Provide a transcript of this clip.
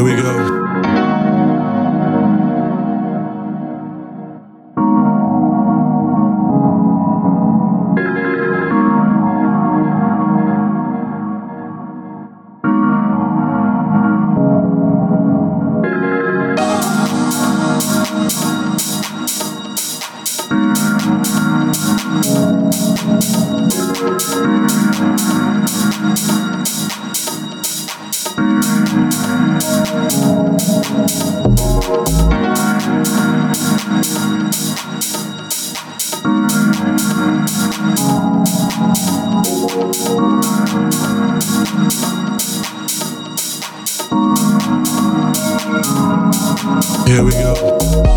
Here we go. Here we go.